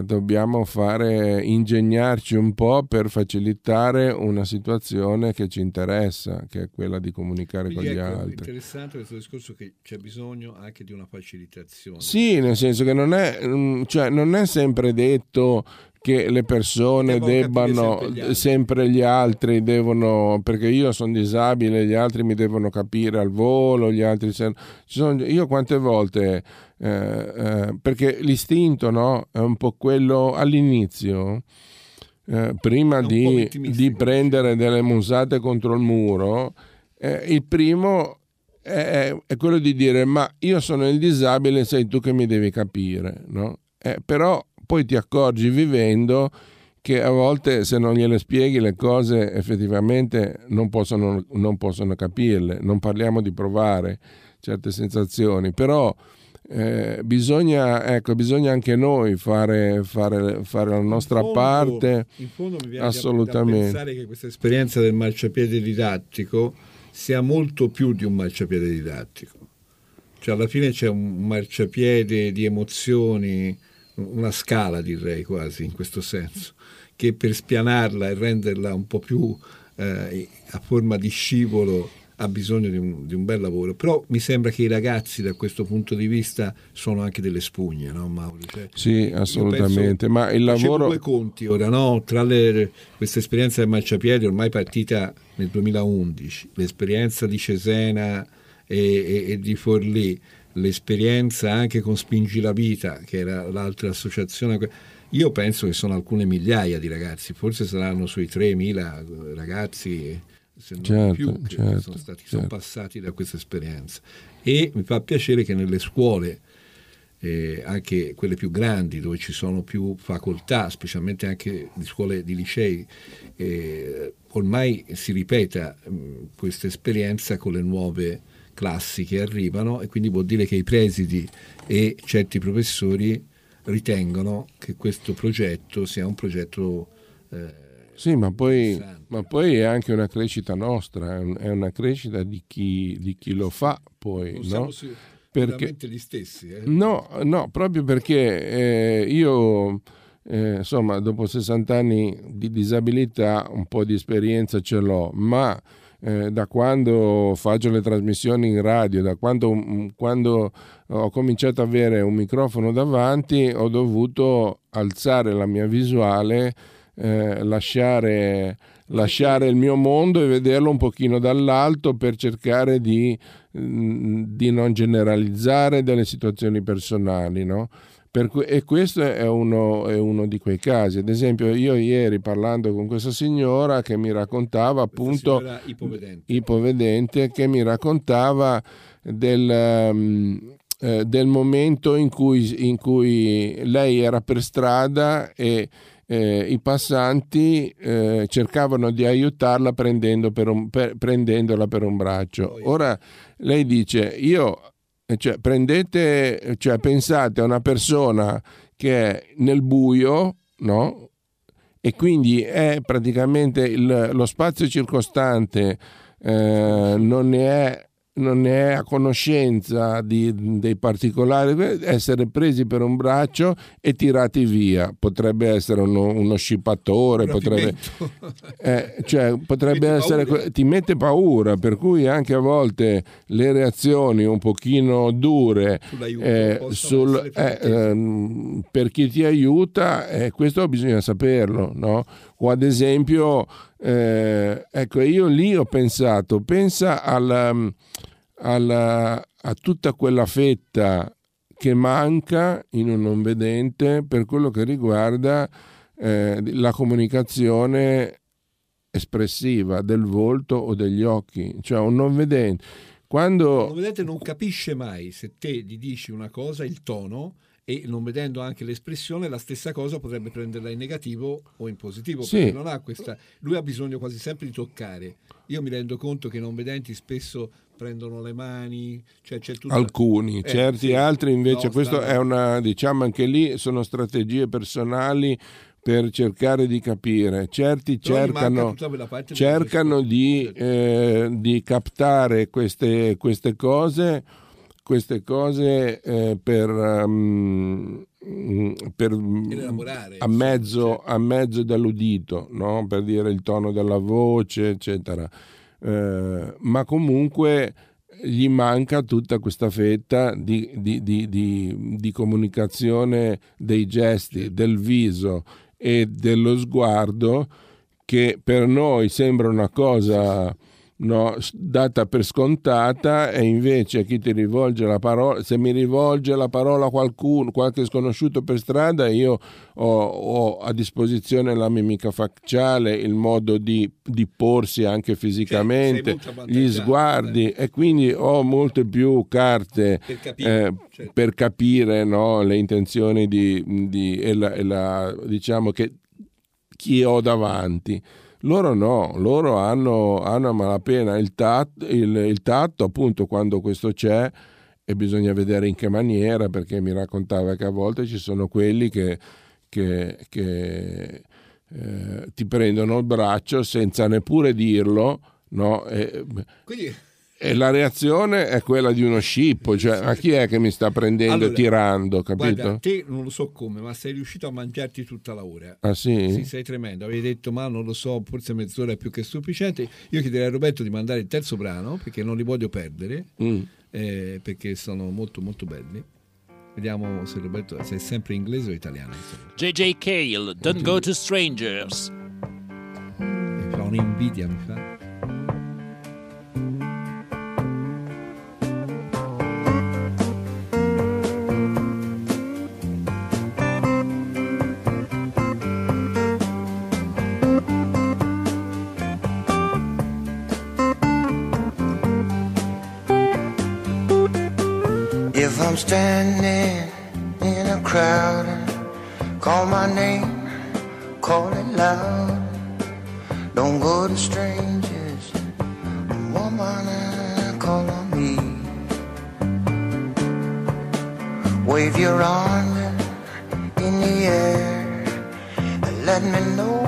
Speaker 2: dobbiamo fare, ingegnarci un po' per facilitare una situazione che ci interessa, che è quella di comunicare con
Speaker 3: Quindi
Speaker 2: gli
Speaker 3: ecco, è
Speaker 2: altri.
Speaker 3: interessante questo discorso che c'è bisogno anche di una facilitazione.
Speaker 2: Sì, nel senso che non è, mm, cioè, non è sempre detto che le persone debbano
Speaker 3: sempre gli altri.
Speaker 2: sempre gli altri devono perché io sono disabile gli altri mi devono capire al volo gli altri se- sono- io quante volte eh, eh, perché l'istinto no è un po' quello all'inizio eh, prima di, di prendere delle musate contro il muro eh, il primo è, è quello di dire ma io sono il disabile sei tu che mi devi capire no? Eh, però poi ti accorgi vivendo che a volte se non gliele spieghi le cose effettivamente non possono, non possono capirle non parliamo di provare certe sensazioni però eh, bisogna, ecco, bisogna anche noi fare, fare, fare la
Speaker 3: In
Speaker 2: nostra
Speaker 3: fondo-
Speaker 2: parte
Speaker 3: In fondo mi viene
Speaker 2: Assolutamente.
Speaker 3: da pensare che questa esperienza del marciapiede didattico sia molto più di un marciapiede didattico. Cioè alla fine c'è un marciapiede di emozioni, una scala direi quasi in questo senso, che per spianarla e renderla un po' più eh, a forma di scivolo ha bisogno di un, di un bel lavoro. Però mi sembra che i ragazzi da questo punto di vista sono anche delle spugne, no Mauro? Cioè,
Speaker 2: sì assolutamente
Speaker 3: penso-
Speaker 2: ma il lavoro
Speaker 3: due conti ora, no? Tra le- questa esperienza del marciapiede ormai partita nel 2011, l'esperienza di Cesena e, e- e di Forlì, l'esperienza anche con Spingi la Vita, che era l'altra associazione. Io penso che sono alcune migliaia di ragazzi, forse saranno sui 3.000 ragazzi, se non
Speaker 2: Certo,
Speaker 3: più, che
Speaker 2: certo,
Speaker 3: sono, stati, sono
Speaker 2: certo.
Speaker 3: passati da questa esperienza. E mi fa piacere che nelle scuole eh, anche quelle più grandi dove ci sono più facoltà, specialmente anche di scuole di licei, eh, ormai si ripeta mh, questa esperienza con le nuove classi che arrivano e quindi vuol dire che i presidi e certi professori ritengono che questo progetto sia un progetto eh,
Speaker 2: Sì, ma poi, ma poi è anche una crescita nostra, è un- è una crescita di chi, di chi lo fa poi,
Speaker 3: Non siamo
Speaker 2: no?
Speaker 3: si-
Speaker 2: perché
Speaker 3: veramente gli stessi. eh.
Speaker 2: No, no, proprio perché eh, io, eh, insomma, dopo 60 anni di disabilità un po' di esperienza ce l'ho, ma eh, da quando faccio le trasmissioni in radio, da quando, mm, quando ho cominciato ad avere un microfono davanti, ho dovuto alzare la mia visuale, eh, lasciare, lasciare il mio mondo e vederlo un pochino dall'alto per cercare di, mm, di non generalizzare delle situazioni personali, no? Per cui- e questo è uno, è uno di quei casi. Ad esempio, io ieri parlando con questa signora che mi raccontava appunto
Speaker 3: ipovedente.
Speaker 2: ipovedente che mi raccontava del, ehm, eh, del momento in cui, in cui lei era per strada e eh, i passanti eh, cercavano di aiutarla prendendo per un- per- prendendola per un braccio. Ora lei dice, io, eh, cioè, prendete, cioè, pensate a una persona che è nel buio, no? e quindi è praticamente il- lo spazio circostante eh, non, ne è, non ne è a conoscenza di- dei particolari, essere presi per un braccio e tirati via. Potrebbe essere uno, uno scippatore, potrebbe, eh, cioè, potrebbe
Speaker 3: mette
Speaker 2: essere,
Speaker 3: paura.
Speaker 2: ti mette paura, per cui anche a volte le reazioni un pochino dure eh, sul- eh, ehm, per chi ti aiuta, eh, questo bisogna saperlo, no? O ad esempio, eh, ecco, io lì ho pensato, pensa al- alla- a tutta quella fetta che manca in un non vedente per quello che riguarda eh, la comunicazione espressiva del volto o degli occhi, cioè un non vedente. Quando
Speaker 3: Non vedete, non capisce mai se te gli dici una cosa, il tono, e non vedendo anche l'espressione, la stessa cosa potrebbe prenderla in negativo o in positivo.
Speaker 2: Sì.
Speaker 3: perché non ha questa. Lui ha bisogno quasi sempre di toccare. Io mi rendo conto che i non vedenti spesso prendono le mani, cioè c'è tutta
Speaker 2: alcuni,
Speaker 3: Eh,
Speaker 2: certi
Speaker 3: sì.
Speaker 2: altri invece,
Speaker 3: No,
Speaker 2: questo
Speaker 3: stanno-
Speaker 2: è una, diciamo anche lì sono strategie personali per cercare di capire. Certi cercano, cercano di,
Speaker 3: Certo.
Speaker 2: eh, di captare queste, queste cose, queste cose eh, per, um, per a mezzo, a mezzo dell'udito, no? per dire il tono della voce, eccetera. Eh, ma comunque gli manca tutta questa fetta di- di- di- di comunicazione dei gesti, del viso e dello sguardo che per noi sembra una cosa no, data per scontata e invece chi ti rivolge la parola, se mi rivolge la parola a qualcuno, qualche sconosciuto per strada, io ho, ho a disposizione la mimica facciale, il modo di, di porsi anche fisicamente,
Speaker 3: Cioè,
Speaker 2: gli sguardi e quindi ho molte più carte
Speaker 3: Per capire,
Speaker 2: eh,
Speaker 3: certo.
Speaker 2: per capire no, le intenzioni di, di- e, la, e la- diciamo che chi ho davanti. Loro no, loro hanno, hanno a malapena il tatto, il, il tatto, appunto, quando questo c'è e bisogna vedere in che maniera, perché mi raccontava che a volte ci sono quelli che, che- che, eh, ti prendono il braccio senza neppure dirlo, no? E,
Speaker 3: Quindi
Speaker 2: e la reazione è quella di uno scippo, cioè ma chi è che mi sta prendendo
Speaker 3: Allora,
Speaker 2: e tirando, capito?
Speaker 3: Guarda, te non lo so come, ma sei riuscito a mangiarti tutta l'ora.
Speaker 2: ah sì?
Speaker 3: Sì, sei tremendo. Avevi detto, ma non lo so, forse mezz'ora è più che sufficiente. Io chiederei a Roberto di mandare il terzo brano perché non li voglio perdere,
Speaker 2: Mm.
Speaker 3: eh, perché sono molto, molto belli. Vediamo se Roberto se è sempre inglese o italiano. insomma.
Speaker 4: JJ Cale, Don't Go to Strangers.
Speaker 3: Mi fa un'invidia, mi fa.
Speaker 7: Standing in a crowd and call my name, call it loud. Don't go to strangers, woman, call on me. Wave your arm in the air and let me know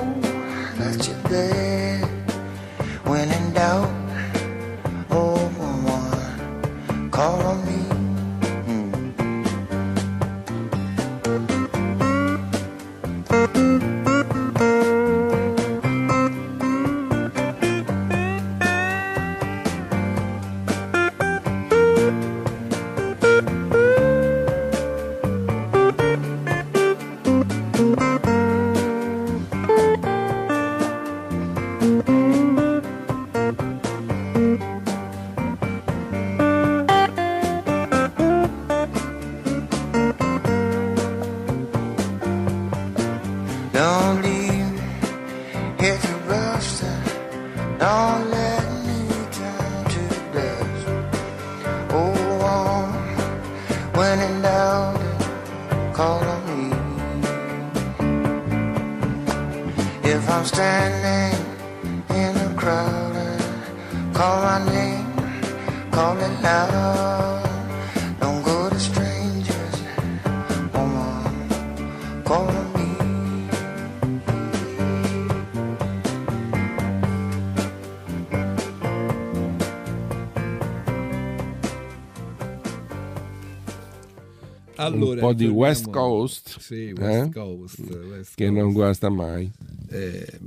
Speaker 3: Allora,
Speaker 2: un po' di West Coast,
Speaker 3: Sì, West
Speaker 2: eh?
Speaker 3: Coast, West
Speaker 2: che
Speaker 3: Coast.
Speaker 2: non guasta mai.
Speaker 3: Eh,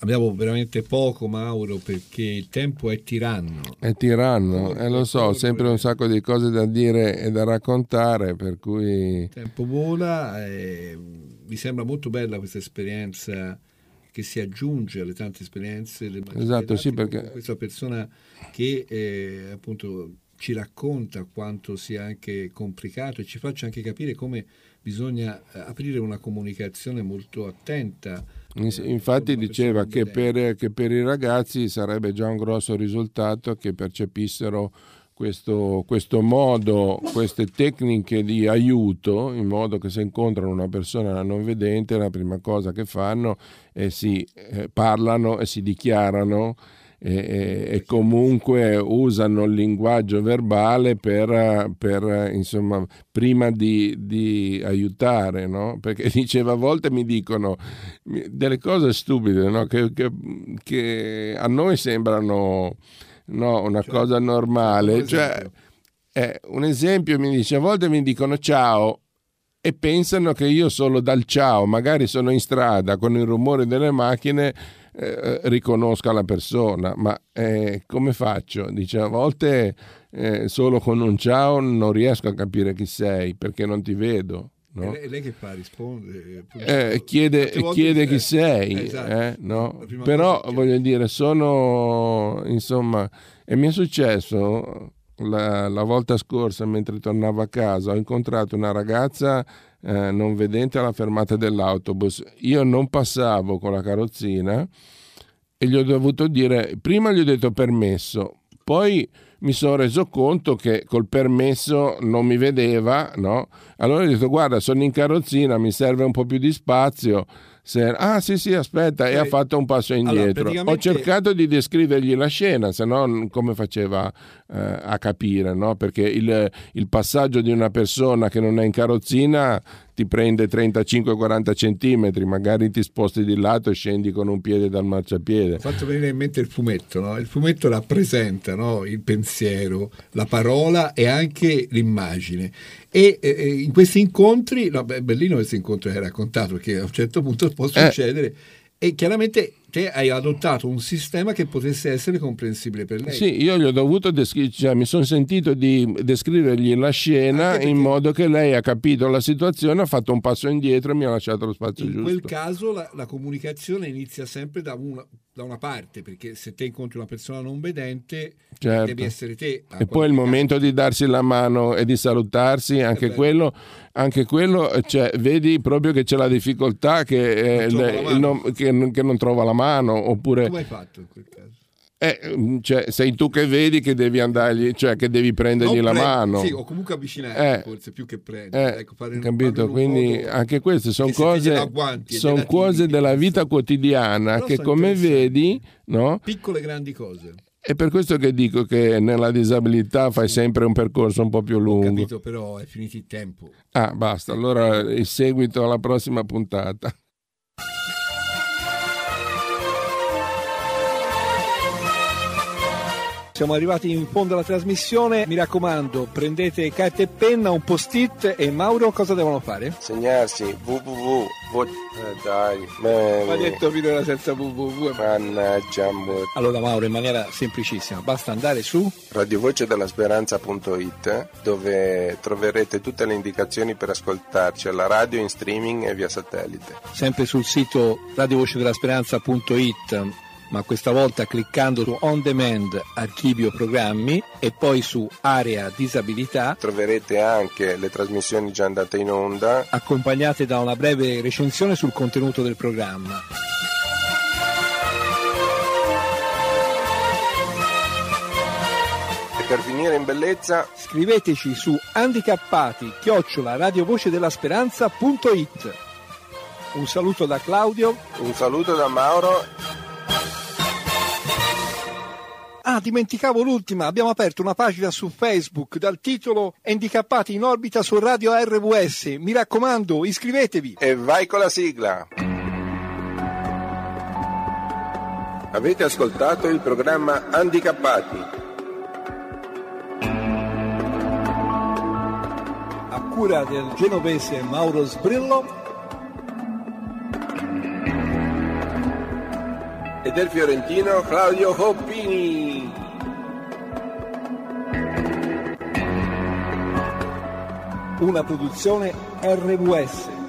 Speaker 3: abbiamo veramente poco, Mauro, perché il tempo è tiranno.
Speaker 2: È tiranno, e lo so, sempre un sacco di cose da dire e da raccontare, per cui
Speaker 3: Il tempo vola e mi sembra molto bella questa esperienza che si aggiunge alle tante esperienze del
Speaker 2: Esatto, sì, perché-
Speaker 3: questa persona che eh, appunto ci racconta quanto sia anche complicato e ci faccia anche capire come bisogna eh, aprire una comunicazione molto attenta. Eh,
Speaker 2: Infatti diceva che per, che per i ragazzi sarebbe già un grosso risultato che percepissero questo, questo modo, queste tecniche di aiuto, in modo che se incontrano una persona non vedente, la prima cosa che fanno è si eh, parlano e si dichiarano e, e- comunque usano il linguaggio verbale per, per, insomma, prima di, di aiutare, no? Perché [laughs] diceva a volte mi dicono delle cose stupide, no? Che, che- che a noi sembrano no, una cosa normale.
Speaker 3: un
Speaker 2: Cioè,
Speaker 3: esempio.
Speaker 2: eh, un esempio mi dice, a volte mi dicono ciao e pensano che io solo dal ciao, magari sono in strada con il rumore delle macchine, eh, riconosca la persona, ma eh, come faccio? Dice, a volte eh, solo con un ciao non riesco a capire chi sei perché non ti vedo.
Speaker 3: E
Speaker 2: no?
Speaker 3: lei, lei che fa? Risponde?
Speaker 2: Eh, chiede,
Speaker 3: volte
Speaker 2: chiede
Speaker 3: dice-
Speaker 2: chi sei,
Speaker 3: Eh, esatto.
Speaker 2: eh, no? Però voglio dire, sono insomma, e mi è successo la, la volta scorsa mentre tornavo a casa, ho incontrato una ragazza eh, non vedente alla fermata dell'autobus. Io non passavo con la carrozzina e gli ho dovuto dire, prima gli ho detto permesso, poi mi sono reso conto che col permesso non mi vedeva, no? Allora ho detto guarda sono in carrozzina, mi serve un po' più di spazio. Se- Ah sì sì aspetta e
Speaker 3: Cioè,
Speaker 2: ha fatto un passo
Speaker 3: allora,
Speaker 2: indietro. Ho
Speaker 3: praticamente-
Speaker 2: cercato di descrivergli la scena, se no come faceva eh, a capire, no? Perché il, il passaggio di una persona che non è in carrozzina ti prende 35-40 centimetri, magari ti sposti di lato e scendi con un piede dal marciapiede.
Speaker 3: Ho fatto venire in mente il fumetto, no? Il fumetto rappresenta no? il pensiero, la parola e anche l'immagine. E eh, in questi incontri, no, beh, è bellino questo incontro che hai raccontato, perché a un certo punto può
Speaker 2: Eh.
Speaker 3: succedere. E chiaramente te hai adottato un sistema che potesse essere comprensibile per lei.
Speaker 2: Sì, io gli ho dovuto descrivere, cioè, mi sono sentito di descrivergli la scena
Speaker 3: perché-
Speaker 2: in modo che lei ha capito la situazione, ha fatto un passo indietro e mi ha lasciato lo spazio
Speaker 3: In
Speaker 2: giusto.
Speaker 3: quel caso la, la comunicazione inizia sempre da una, da una parte, perché se te incontri una persona non vedente,
Speaker 2: Certo.
Speaker 3: devi essere te.
Speaker 2: E poi il momento di darsi la mano e di salutarsi, anche quello, anche quello cioè, vedi proprio che c'è la difficoltà che, eh,
Speaker 3: Non
Speaker 2: le- nom- che non- che non trova la mano, oppure
Speaker 3: Come hai fatto in quel caso?
Speaker 2: eh, cioè, sei tu che vedi che devi andargli, cioè che devi prendergli
Speaker 3: Non
Speaker 2: la
Speaker 3: pre-
Speaker 2: mano.
Speaker 3: Sì, o comunque avvicinare,
Speaker 2: Eh.
Speaker 3: forse più che prendere.
Speaker 2: Eh,
Speaker 3: ecco,
Speaker 2: capito? Quindi anche queste sono cose, son cose della vita quotidiana
Speaker 3: Però
Speaker 2: che come vedi, no?
Speaker 3: Piccole grandi cose.
Speaker 2: È per questo che dico che nella disabilità fai sempre un percorso un po' più
Speaker 3: Ho
Speaker 2: lungo.
Speaker 3: capito, però è finito il tempo.
Speaker 2: Ah, basta. Allora il seguito alla prossima puntata.
Speaker 3: Siamo arrivati in fondo alla trasmissione. Mi raccomando, prendete carta e penna, un post-it e Mauro cosa devono fare?
Speaker 2: Segnarsi www. Eh, dai,
Speaker 3: Ma detto finora senza www.
Speaker 2: mannaggia,
Speaker 3: Allora Mauro, in maniera semplicissima, basta andare su
Speaker 2: radiovocedellasperanza.it dove troverete tutte le indicazioni per ascoltarci alla radio in streaming e via satellite.
Speaker 3: sempre sul sito radiovocedellasperanza.it ma questa volta cliccando su On Demand Archivio Programmi e poi su Area Disabilità
Speaker 2: Troverete anche le trasmissioni già andate in onda
Speaker 3: accompagnate da una breve recensione sul contenuto del programma.
Speaker 2: e per finire in bellezza
Speaker 3: Scriveteci su handicappati chiocciola radiovocedellasperanza.it Un saluto da Claudio.
Speaker 2: Un saluto da Mauro.
Speaker 3: Ah, dimenticavo l'ultima, abbiamo aperto una pagina su Facebook dal titolo Handicappati in orbita su Radio RWS. Mi raccomando, iscrivetevi.
Speaker 2: E vai con la sigla. Avete ascoltato il programma Handicappati.
Speaker 3: A cura del genovese Mauro Sbrillo
Speaker 2: E del fiorentino Claudio Hoppini.
Speaker 3: una produzione RWS.